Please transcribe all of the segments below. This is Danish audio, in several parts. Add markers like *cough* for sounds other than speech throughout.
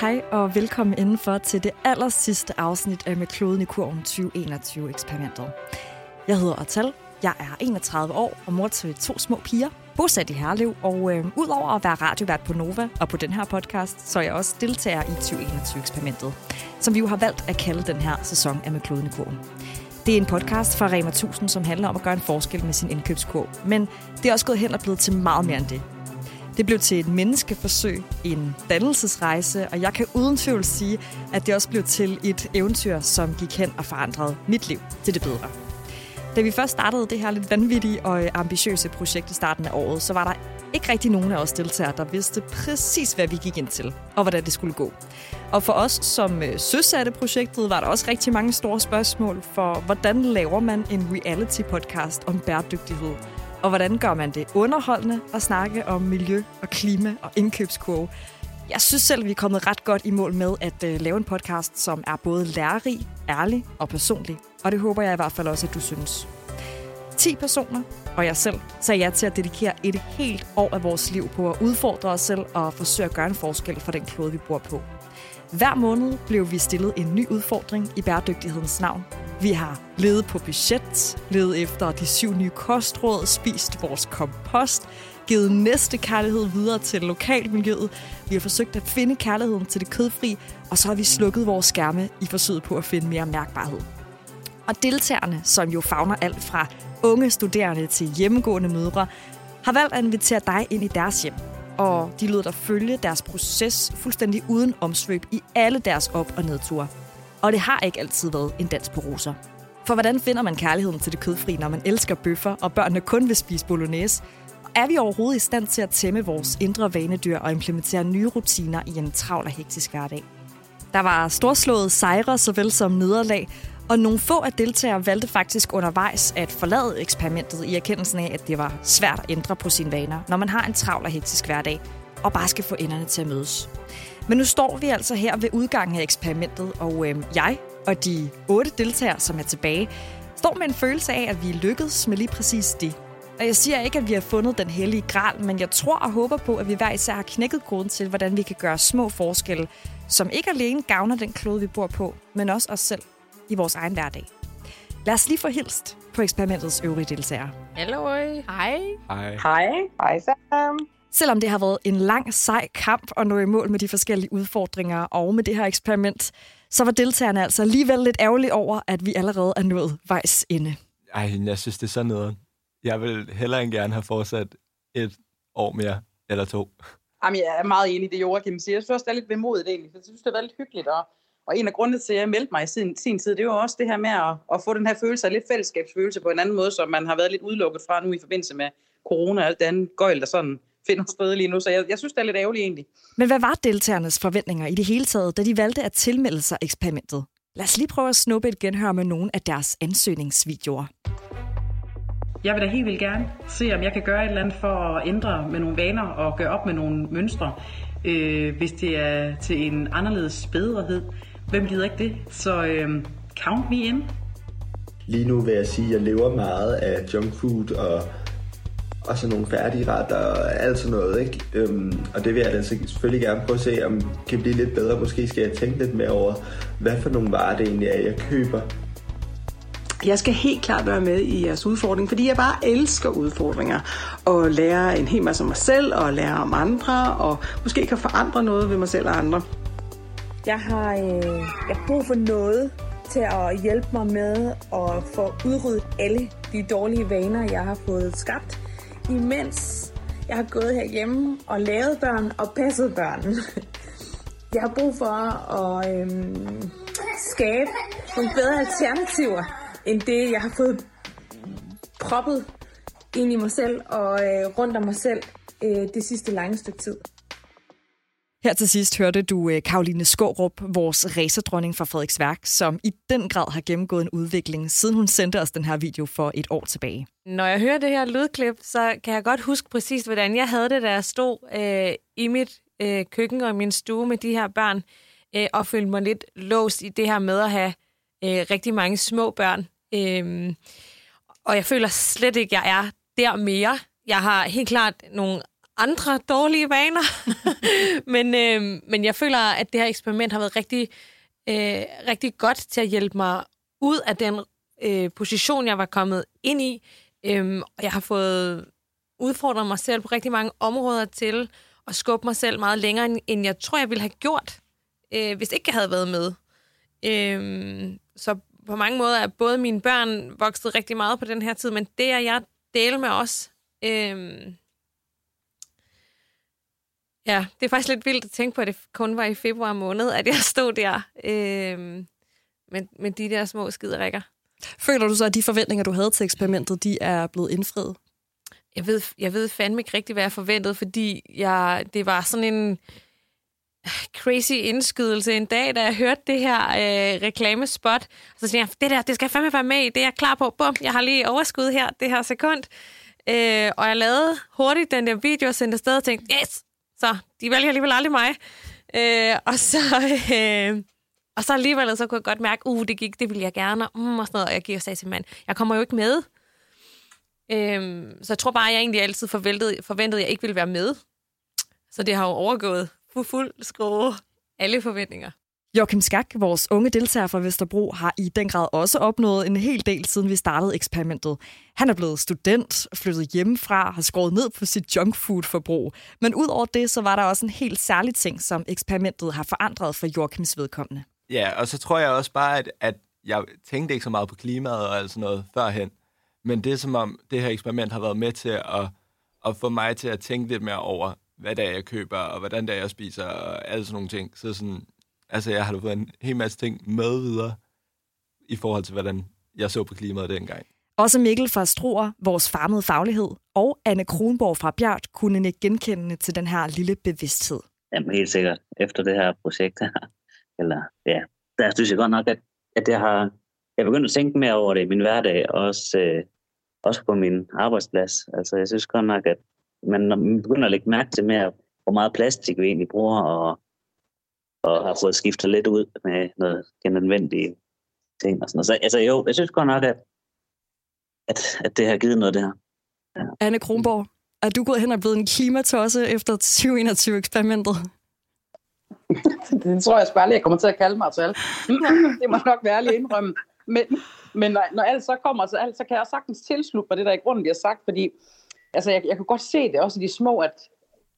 Hej og velkommen indenfor til det aller sidste afsnit af Med kloden i kurven 2021-eksperimentet. Jeg hedder Atal, jeg er 31 år og mor til to små piger, bosat i Herlev, og øh, udover at være radiovært på Nova og på den her podcast, så er jeg også deltager i 2021-eksperimentet, som vi jo har valgt at kalde den her sæson af Med kloden i kurven. Det er en podcast fra Rema 1000, som handler om at gøre en forskel med sin indkøbskurv, men det er også gået hen og blevet til meget mere end det. Det blev til et menneskeforsøg, en dannelsesrejse, og jeg kan uden tvivl sige, at det også blev til et eventyr, som gik hen og forandrede mit liv til det bedre. Da vi først startede det her lidt vanvittige og øh, ambitiøse projekt i starten af året, så var der ikke rigtig nogen af os deltagere, der vidste præcis, hvad vi gik ind til, og hvordan det skulle gå. Og for os, som øh, søsatte projektet, var der også rigtig mange store spørgsmål for, hvordan laver man en reality-podcast om bæredygtighed? Og hvordan gør man det underholdende at snakke om miljø og klima og indkøbskurve? Jeg synes selv, vi er kommet ret godt i mål med at uh, lave en podcast, som er både lærerig, ærlig og personlig. Og det håber jeg i hvert fald også, at du synes. 10 personer, og jeg selv, sagde ja til at dedikere et helt år af vores liv på at udfordre os selv og forsøge at gøre en forskel for den klode, vi bor på. Hver måned blev vi stillet en ny udfordring i bæredygtighedens navn. Vi har levet på budget, levet efter de syv nye kostråd, spist vores kompost, givet næste kærlighed videre til lokalmiljøet. Vi har forsøgt at finde kærligheden til det kødfri, og så har vi slukket vores skærme i forsøget på at finde mere mærkbarhed. Og deltagerne, som jo fagner alt fra unge studerende til hjemmegående mødre, har valgt at invitere dig ind i deres hjem. Og de lød dig følge deres proces fuldstændig uden omsvøb i alle deres op- og nedture. Og det har ikke altid været en dans på roser. For hvordan finder man kærligheden til det kødfri, når man elsker bøffer, og børnene kun vil spise bolognese? Er vi overhovedet i stand til at tæmme vores indre vanedyr og implementere nye rutiner i en travl og hektisk hverdag? Der var storslåede sejre såvel som nederlag, og nogle få af deltagere valgte faktisk undervejs at forlade eksperimentet i erkendelsen af, at det var svært at ændre på sine vaner, når man har en travl og hektisk hverdag, og bare skal få enderne til at mødes. Men nu står vi altså her ved udgangen af eksperimentet, og øh, jeg og de otte deltagere, som er tilbage, står med en følelse af, at vi er lykkedes med lige præcis det. Og jeg siger ikke, at vi har fundet den hellige gral, men jeg tror og håber på, at vi hver især har knækket koden til, hvordan vi kan gøre små forskelle, som ikke alene gavner den klode, vi bor på, men også os selv i vores egen hverdag. Lad os lige få hilst på eksperimentets øvrige deltagere. Hallo. Hej. Hej. Hej. Hej Sam. Selvom det har været en lang, sej kamp at nå i mål med de forskellige udfordringer og med det her eksperiment, så var deltagerne altså alligevel lidt ærgerlige over, at vi allerede er nået vejs ende. Ej, jeg synes, det er så nederen. Jeg vil hellere end gerne have fortsat et år mere, eller to. Jamen, jeg er meget enig i det, Joachim siger. Jeg synes også, det er lidt vemodigt egentlig, for jeg synes, det er været lidt hyggeligt. Og, og en af grundene til, at jeg meldte mig i sin, sin tid, det var også det her med at, at få den her følelse af lidt fællesskabsfølelse på en anden måde, som man har været lidt udelukket fra nu i forbindelse med corona og alt det andet gøjl, der sådan finder sted lige nu. Så jeg, jeg synes, det er lidt ærgerligt egentlig. Men hvad var deltagernes forventninger i det hele taget, da de valgte at tilmelde sig eksperimentet? Lad os lige prøve at snuppe et genhør med nogle af deres ansøgningsvideoer. Jeg vil da helt vildt gerne se, om jeg kan gøre et eller andet for at ændre med nogle vaner og gøre op med nogle mønstre. Øh, hvis det er til en anderledes bedrehed. Hvem gider ikke det? Så øh, count me in. Lige nu vil jeg sige, at jeg lever meget af junk food og, og sådan nogle færdige retter og alt sådan noget. Ikke? Øhm, og det vil jeg da selvfølgelig gerne prøve at se, om det kan blive lidt bedre. Måske skal jeg tænke lidt mere over, hvad for nogle varer det egentlig er, jeg køber. Jeg skal helt klart være med i jeres udfordring, fordi jeg bare elsker udfordringer. Og lære en hel masse om mig selv, og lære om andre, og måske kan forandre noget ved mig selv og andre. Jeg har, øh, jeg har brug for noget til at hjælpe mig med at få udryddet alle de dårlige vaner, jeg har fået skabt, imens jeg har gået herhjemme og lavet børn og passet børn. Jeg har brug for at øhm, skabe nogle bedre alternativer end det, jeg har fået proppet ind i mig selv og øh, rundt om mig selv øh, det sidste lange stykke tid. Her til sidst hørte du øh, Karoline Skårup, vores racerdronning fra Frederiksværk, som i den grad har gennemgået en udvikling, siden hun sendte os den her video for et år tilbage. Når jeg hører det her lydklip, så kan jeg godt huske præcis, hvordan jeg havde det, da jeg stod øh, i mit øh, køkken og i min stue med de her børn, øh, og følte mig lidt låst i det her med at have øh, rigtig mange små børn. Øh, og jeg føler slet ikke, at jeg er der mere. Jeg har helt klart nogle andre dårlige vaner. *laughs* men, øh, men jeg føler, at det her eksperiment har været rigtig, øh, rigtig godt til at hjælpe mig ud af den øh, position, jeg var kommet ind i. Øh, og jeg har fået udfordret mig selv på rigtig mange områder til at skubbe mig selv meget længere, end jeg tror, jeg ville have gjort, øh, hvis ikke jeg havde været med. Øh, så på mange måder er både mine børn vokset rigtig meget på den her tid, men det er jeg dele med os. Øh, Ja, det er faktisk lidt vildt at tænke på, at det kun var i februar måned, at jeg stod der øh, med, med de der små skiderikker. Føler du så, at de forventninger, du havde til eksperimentet, de er blevet indfriet? Jeg ved, jeg ved fandme ikke rigtigt, hvad jeg forventede, fordi jeg, det var sådan en crazy indskydelse en dag, da jeg hørte det her øh, reklamespot. Så siger jeg, det der, det skal jeg fandme være med i, det er jeg klar på. Bum, jeg har lige overskud her, det her sekund. Øh, og jeg lavede hurtigt den der video og sendte afsted og tænkte, yes, så de vælger alligevel aldrig mig. Øh, og så... Øh, og så alligevel så kunne jeg godt mærke, uh, det gik, det ville jeg gerne, mm, og sådan noget. Og jeg gik og sagde til mand, jeg kommer jo ikke med. Øhm, så jeg tror bare, at jeg egentlig altid forventede, forventede, at jeg ikke ville være med. Så det har jo overgået på fuld skrue alle forventninger. Joachim Skak, vores unge deltager fra Vesterbro, har i den grad også opnået en hel del, siden vi startede eksperimentet. Han er blevet student, flyttet hjemmefra, har skåret ned på sit junkfood-forbrug. Men udover det, så var der også en helt særlig ting, som eksperimentet har forandret for Joachims vedkommende. Ja, og så tror jeg også bare, at, at jeg tænkte ikke så meget på klimaet og alt sådan noget førhen. Men det er som om, det her eksperiment har været med til at, at få mig til at tænke lidt mere over, hvad det er, jeg køber, og hvordan det er, jeg spiser, og alle sådan nogle ting. Så sådan, altså, jeg har fået en hel masse ting med videre, i forhold til, hvordan jeg så på klimaet dengang. Også Mikkel fra Struer, vores farmede faglighed, og Anne Kronborg fra Bjørn kunne ikke genkende til den her lille bevidsthed. Jamen helt sikkert, efter det her projekt her, *laughs* eller ja, der synes jeg godt nok, at, at jeg har jeg begyndt at tænke mere over det i min hverdag, også, øh, også på min arbejdsplads. Altså jeg synes godt nok, at man begynder at lægge mærke til mere, hvor meget plastik vi egentlig bruger, og, og har fået skiftet lidt ud med noget genanvendige ting og sådan noget. Så altså jo, jeg synes godt nok, at, at, at det har givet noget, det her. Ja. Anne Kronborg, er du gået hen og blevet en klimatosse efter 2021-eksperimentet? *laughs* det tror jeg spørger, jeg kommer til at kalde mig til. det må nok være ærlig indrømme. Men, men når, når alt så kommer, så, alt, så kan jeg sagtens tilslutte mig det, der i grunden bliver sagt, fordi altså, jeg, jeg kan godt se det også i de små, at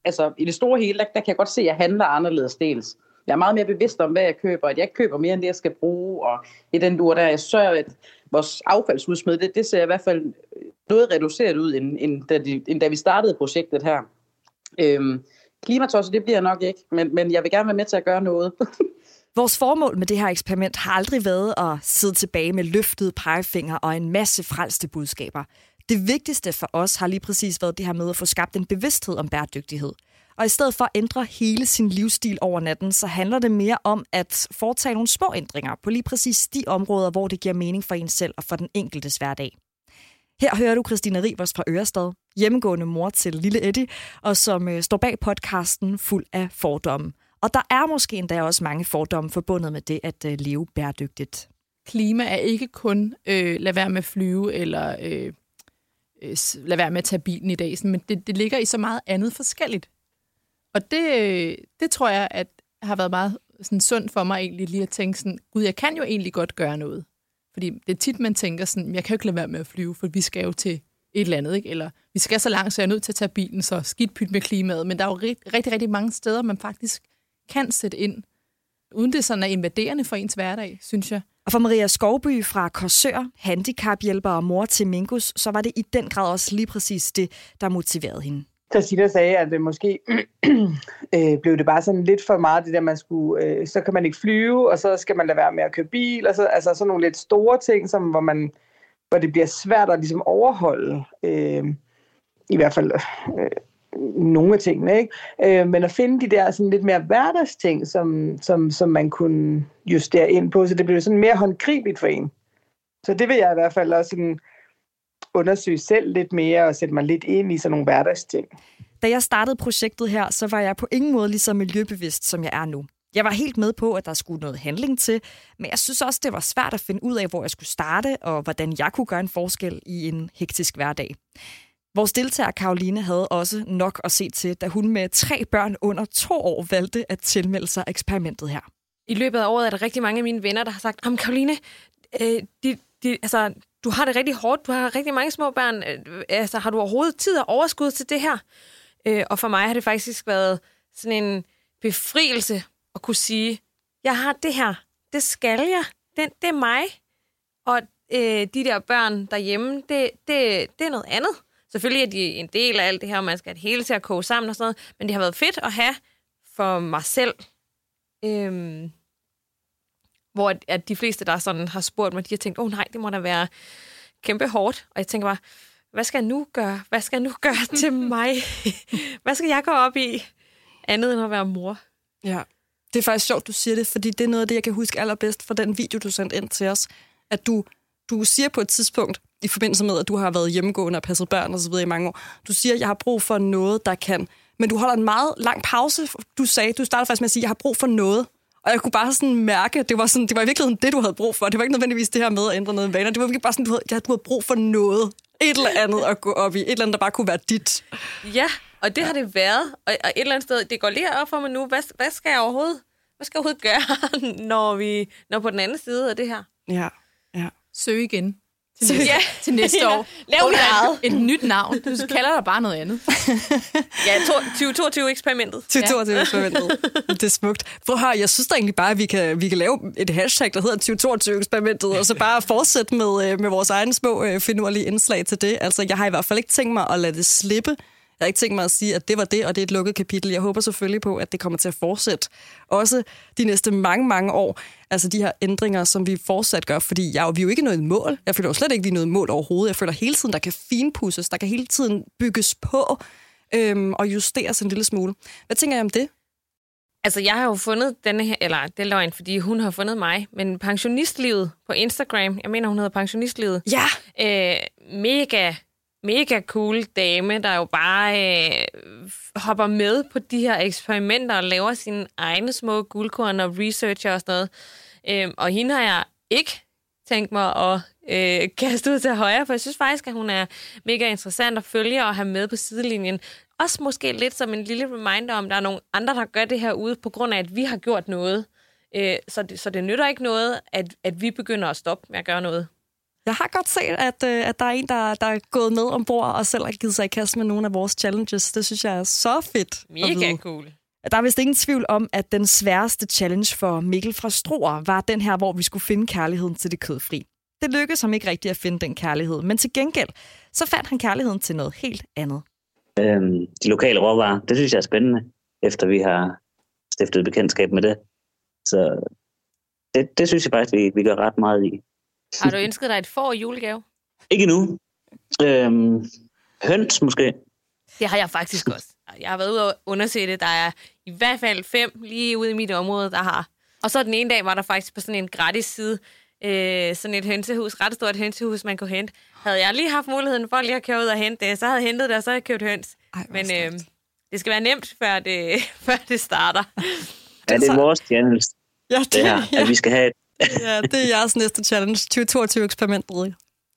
altså, i det store hele, der, der kan jeg godt se, at jeg handler anderledes dels. Jeg er meget mere bevidst om, hvad jeg køber, at jeg ikke køber mere, end det, jeg skal bruge, og i den dur der, jeg sørger, at vores affaldsudsmid, det, det ser i hvert fald noget reduceret ud, end, end, da, de, end da vi startede projektet her. Øhm, klimatosset, det bliver jeg nok ikke, men, men jeg vil gerne være med til at gøre noget. *laughs* Vores formål med det her eksperiment har aldrig været at sidde tilbage med løftede pegefinger og en masse frelste budskaber. Det vigtigste for os har lige præcis været det her med at få skabt en bevidsthed om bæredygtighed. Og i stedet for at ændre hele sin livsstil over natten, så handler det mere om at foretage nogle små ændringer på lige præcis de områder, hvor det giver mening for en selv og for den enkeltes hverdag. Her hører du Christina Rivers fra Ørestad, hjemmegående mor til lille Eddie, og som øh, står bag podcasten fuld af fordomme. Og der er måske endda også mange fordomme forbundet med det at øh, leve bæredygtigt. Klima er ikke kun øh, lad være med at flyve eller øh, øh, lad være med at tage bilen i dag, men det, det ligger i så meget andet forskelligt. Og det, det tror jeg, at har været meget sådan, sundt for mig egentlig lige at tænke sådan, gud, jeg kan jo egentlig godt gøre noget. Fordi det er tit, man tænker sådan, jeg kan jo ikke lade være med at flyve, for vi skal jo til et eller andet, ikke? Eller vi skal så langt, så jeg er nødt til at tage bilen, så skidt pyt med klimaet. Men der er jo rigtig, rigtig, rigtig mange steder, man faktisk kan sætte ind, uden det sådan er invaderende for ens hverdag, synes jeg. Og for Maria Skovby fra Korsør, handicaphjælper og mor til Minkus, så var det i den grad også lige præcis det, der motiverede hende. Tassita sagde, at det måske *clears throat* øh, blev det bare sådan lidt for meget, det der, man skulle, øh, så kan man ikke flyve, og så skal man lade være med at køre bil, og så, altså sådan nogle lidt store ting, som, hvor, man, hvor det bliver svært at ligesom overholde, øh, i hvert fald øh, nogle af tingene, ikke? Øh, men at finde de der sådan lidt mere hverdagsting, som, som, som man kunne justere ind på, så det blev sådan mere håndgribeligt for en. Så det vil jeg i hvert fald også sådan undersøge selv lidt mere og sætte mig lidt ind i sådan nogle hverdagsting. Da jeg startede projektet her, så var jeg på ingen måde lige så miljøbevidst, som jeg er nu. Jeg var helt med på, at der skulle noget handling til, men jeg synes også, det var svært at finde ud af, hvor jeg skulle starte, og hvordan jeg kunne gøre en forskel i en hektisk hverdag. Vores deltager Karoline havde også nok at se til, da hun med tre børn under to år valgte at tilmelde sig eksperimentet her. I løbet af året er der rigtig mange af mine venner, der har sagt, om Karoline, øh, de, de, altså, du har det rigtig hårdt, du har rigtig mange små børn, øh, altså, har du overhovedet tid og overskud til det her? Øh, og for mig har det faktisk været sådan en befrielse at kunne sige, jeg har det her, det skal jeg, det, det er mig. Og øh, de der børn derhjemme, det, det, det er noget andet. Selvfølgelig er de en del af alt det her, og man skal have det hele til at koge sammen og sådan noget, men det har været fedt at have for mig selv. Øhm, hvor at, at de fleste, der sådan har spurgt mig, de har tænkt, åh oh, nej, det må da være kæmpe hårdt. Og jeg tænker bare, hvad skal jeg nu gøre? Hvad skal jeg nu gøre *laughs* til mig? hvad skal jeg gå op i? Andet end at være mor. Ja, det er faktisk sjovt, du siger det, fordi det er noget af det, jeg kan huske allerbedst fra den video, du sendte ind til os, at du, du siger på et tidspunkt, i forbindelse med, at du har været hjemmegående og passet børn og så videre i mange år, du siger, at jeg har brug for noget, der kan... Men du holder en meget lang pause. Du sagde, du startede faktisk med at sige, at jeg har brug for noget. Og jeg kunne bare sådan mærke, det var, sådan, det var i virkeligheden det, du havde brug for. Det var ikke nødvendigvis det her med at ændre noget vaner. Det var virkelig bare sådan, du havde, jeg, du havde brug for noget. Et eller andet at gå op i. Et eller andet, der bare kunne være dit. Ja, og det ja. har det været. Og, og et eller andet sted, det går lige op for mig nu. Hvad, hvad skal jeg overhovedet, hvad skal jeg overhovedet gøre, *laughs* når vi når på den anden side af det her? Ja, ja. Søg igen. Til næste, Ja. til næste Ja. år. Lav Under et, et nyt navn. Du kalder dig bare noget andet. Ja, to- 2022-eksperimentet. 2022 eksperimentet. Det er smukt. Prøv at jeg synes da egentlig bare, at vi kan, vi kan lave et hashtag, der hedder 2022 eksperimentet, og så bare fortsætte med, øh, med vores egne små øh, finurlige indslag til det. Altså, jeg har i hvert fald ikke tænkt mig at lade det slippe. Jeg har ikke tænkt mig at sige, at det var det, og det er et lukket kapitel. Jeg håber selvfølgelig på, at det kommer til at fortsætte. Også de næste mange, mange år. Altså de her ændringer, som vi fortsat gør, fordi jeg, vi er jo ikke noget mål. Jeg føler jo slet ikke, vi er noget mål overhovedet. Jeg føler hele tiden, der kan finpusses, der kan hele tiden bygges på øhm, og justeres en lille smule. Hvad tænker jeg om det? Altså, jeg har jo fundet denne her, eller det er løgn, fordi hun har fundet mig, men pensionistlivet på Instagram, jeg mener, hun hedder pensionistlivet, Ja, øh, mega, mega cool dame, der jo bare øh, hopper med på de her eksperimenter og laver sine egne små guldkorn og researcher og sådan noget. Øhm, og hende har jeg ikke tænkt mig at øh, *laughs* kaste ud til højre, for jeg synes faktisk, at hun er mega interessant at følge og have med på sidelinjen. Også måske lidt som en lille reminder om, at der er nogle andre, der gør det her ude, på grund af, at vi har gjort noget. Øh, så, det, så det nytter ikke noget, at, at vi begynder at stoppe med at gøre noget jeg har godt set, at, øh, at der er en, der, der er gået med ombord og selv har givet sig i kast med nogle af vores challenges. Det synes jeg er så fedt. Mega cool. Der er vist ingen tvivl om, at den sværeste challenge for Mikkel fra Struer var den her, hvor vi skulle finde kærligheden til det kødfri. Det lykkedes ham ikke rigtigt at finde den kærlighed, men til gengæld, så fandt han kærligheden til noget helt andet. Øhm, de lokale råvarer, det synes jeg er spændende, efter vi har stiftet bekendtskab med det. Så det, det synes jeg faktisk, vi, vi gør ret meget i. Har du ønsket dig et får i julegave? Ikke endnu. Øhm, høns måske. Det har jeg faktisk også. Jeg har været ude og undersøge det. Der er i hvert fald fem lige ude i mit område, der har. Og så den ene dag var der faktisk på sådan en gratis side, øh, sådan et hønsehus, ret stort hønsehus, man kunne hente. Havde jeg lige haft muligheden for lige at køre ud og hente det, så havde jeg hentet det, og så havde jeg købt høns. Ej, Men øh, det skal være nemt, før det, *laughs* før det starter. Ja, det er vores challenge, Ja, det her, at vi skal have et ja, det er jeres næste challenge. 2022-eksperimentet.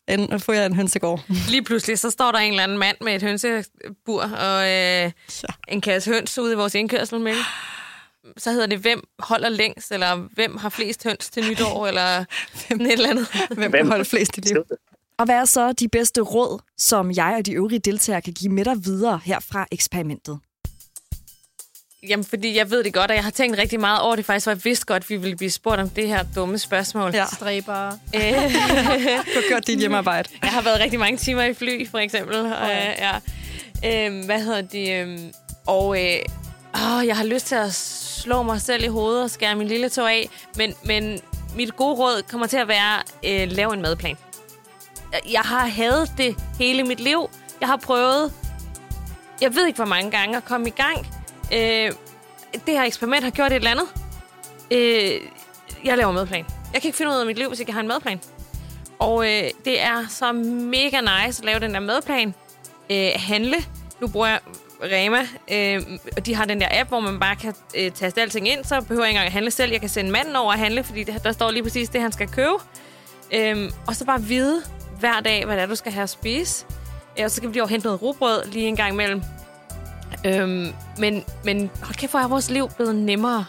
En, at få jer en hønsegård. Lige pludselig, så står der en eller anden mand med et hønsebur og øh, en kasse høns ude i vores indkørsel med. Så hedder det, hvem holder længst, eller hvem har flest høns til nytår, *laughs* eller sådan et eller andet. Hvem kan holde flest i liv? Og hvad er så de bedste råd, som jeg og de øvrige deltagere kan give med dig videre her fra eksperimentet? Jamen, fordi jeg ved det godt, og jeg har tænkt rigtig meget over det faktisk, og jeg vidste godt, at vi ville blive spurgt om det her dumme spørgsmål. Ja, Stræber. *laughs* Øh, du har gjort dit hjemmearbejde. jeg har været rigtig mange timer i fly, for eksempel. Og, øh, ja. øh, hvad hedder det? Øh, og øh, åh, jeg har lyst til at slå mig selv i hovedet og skære min lille tog af, men, men mit gode råd kommer til at være, øh, lav en madplan. Jeg har hadet det hele mit liv. Jeg har prøvet, jeg ved ikke hvor mange gange, at komme i gang. Øh, det her eksperiment har gjort et eller andet. Øh, jeg laver madplan. Jeg kan ikke finde ud af mit liv, hvis jeg har en madplan. Og øh, det er så mega nice at lave den der madplan. Øh, handle. Nu bruger jeg Rema, øh, og de har den der app, hvor man bare kan øh, taste alting ind, så behøver jeg ikke engang at handle selv. Jeg kan sende manden over at handle, fordi det, der står lige præcis det, han skal købe. Øh, og så bare vide hver dag, hvad det er, du skal have at spise. Øh, og så kan vi lige hente noget rugbrød lige en gang imellem. Øhm, men, men hold kæft, hvor er vores liv blevet nemmere.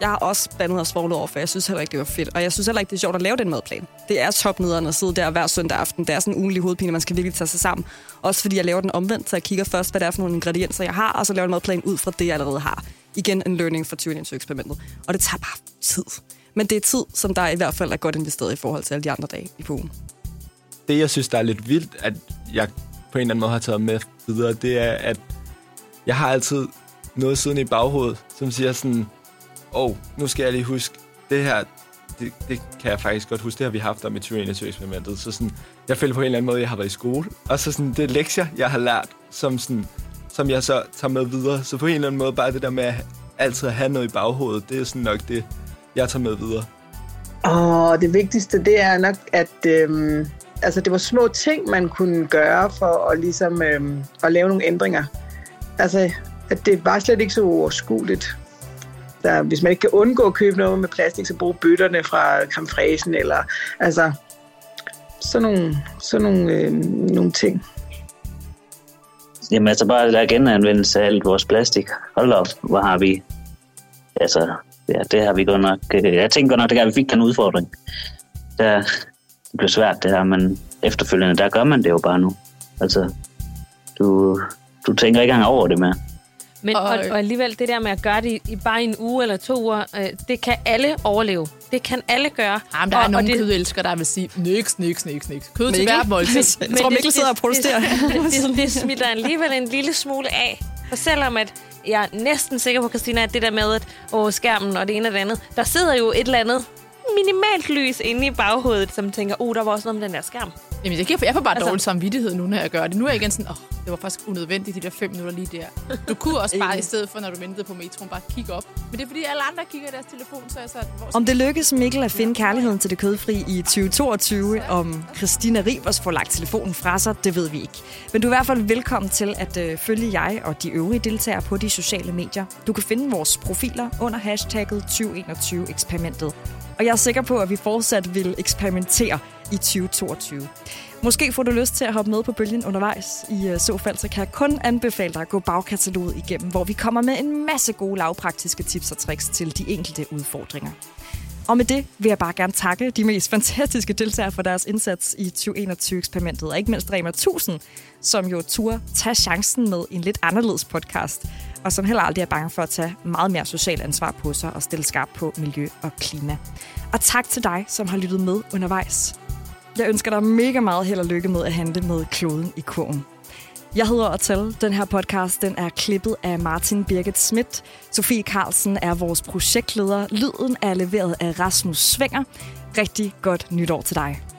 Jeg har også bandet og svoglet over, for jeg synes heller ikke, det var fedt. Og jeg synes heller ikke, det er sjovt at lave den madplan. Det er topnederen at sidde der hver søndag aften. Det er sådan en ugenlig hovedpine, man skal virkelig tage sig sammen. Også fordi jeg laver den omvendt, så jeg kigger først, hvad det er for nogle ingredienser, jeg har, og så laver en madplan ud fra det, jeg allerede har. Igen en learning fra 20 eksperimentet. Og det tager bare tid. Men det er tid, som der i hvert fald er godt investeret i forhold til alle de andre dage i ugen. Det, jeg synes, der er lidt vildt, at jeg på en eller anden måde har taget med videre, det er, at jeg har altid noget siden i baghovedet, som siger sådan, åh, oh, nu skal jeg lige huske, det her, det, det kan jeg faktisk godt huske, det har vi haft om i 2021 eksperimentet. Så sådan, jeg føler på en eller anden måde, at jeg har været i skole. Og så sådan, det er lektier, jeg har lært, som, sådan, som jeg så tager med videre. Så på en eller anden måde, bare det der med at altid at have noget i baghovedet, det er sådan nok det, jeg tager med videre. Og det vigtigste, det er nok, at øhm, altså, det var små ting, man kunne gøre for at, ligesom, øhm, at lave nogle ændringer. Altså, at det var slet ikke så overskueligt. Der, hvis man ikke kan undgå at købe noget med plastik, så brug bøtterne fra kamfræsen, eller altså sådan nogle, sådan nogle, øh, nogle ting. Jamen altså bare der genanvendelse af alt vores plastik. Hold op, hvor har vi... Altså, ja, det har vi godt nok... Øh, jeg tænker godt nok, at vi fik en udfordring. Der, det blev svært det her, men efterfølgende, der gør man det jo bare nu. Altså, du, du tænker ikke engang over det mere. Men, og, og, alligevel, det der med at gøre det i bare en uge eller to uger, øh, det kan alle overleve. Det kan alle gøre. Jamen, der og, er nogle det, kødelskere, der vil sige, niks, niks, niks, niks. Kød til hver måltid. Jeg tror, Mikkel sidder og protesterer. Det, det, det, det smitter alligevel en lille smule af. For selvom at jeg er næsten sikker på, Christina, at det der med, at åh, skærmen og det ene og det andet, der sidder jo et eller andet minimalt lys inde i baghovedet, som tænker, oh, der var også noget med den der skærm. Jamen, jeg, jeg får bare altså, dårlig samvittighed nu, når jeg gør det. Nu er jeg igen sådan, åh, oh, det var faktisk unødvendigt, de der fem minutter lige der. Du kunne også *laughs* bare, i stedet for, når du ventede på metroen, bare kigge op. Men det er, fordi alle andre kigger i deres telefon, så jeg sådan, hvor Om det lykkes Mikkel at finde kærligheden til det kødfri i 2022, om Christina Rivers får lagt telefonen fra sig, det ved vi ikke. Men du er i hvert fald velkommen til at øh, følge jeg og de øvrige deltagere på de sociale medier. Du kan finde vores profiler under hashtagget 2021-eksperimentet. Og jeg er sikker på, at vi fortsat vil eksperimentere i 2022. Måske får du lyst til at hoppe med på bølgen undervejs. I øh, så fald så kan jeg kun anbefale dig at gå bagkataloget igennem, hvor vi kommer med en masse gode lavpraktiske tips og tricks til de enkelte udfordringer. Og med det vil jeg bare gerne takke de mest fantastiske deltagere for deres indsats i 2021-eksperimentet, og ikke mindst Rema 1000, som jo turde tage chancen med en lidt anderledes podcast, og som heller aldrig er bange for at tage meget mere social ansvar på sig og stille skarp på miljø og klima. Og tak til dig, som har lyttet med undervejs. Jeg ønsker dig mega meget held og lykke med at handle med kloden i kurven. Jeg hedder Atal. Den her podcast den er klippet af Martin Birgit Schmidt. Sofie Carlsen er vores projektleder. Lyden er leveret af Rasmus Svinger. Rigtig godt nytår til dig.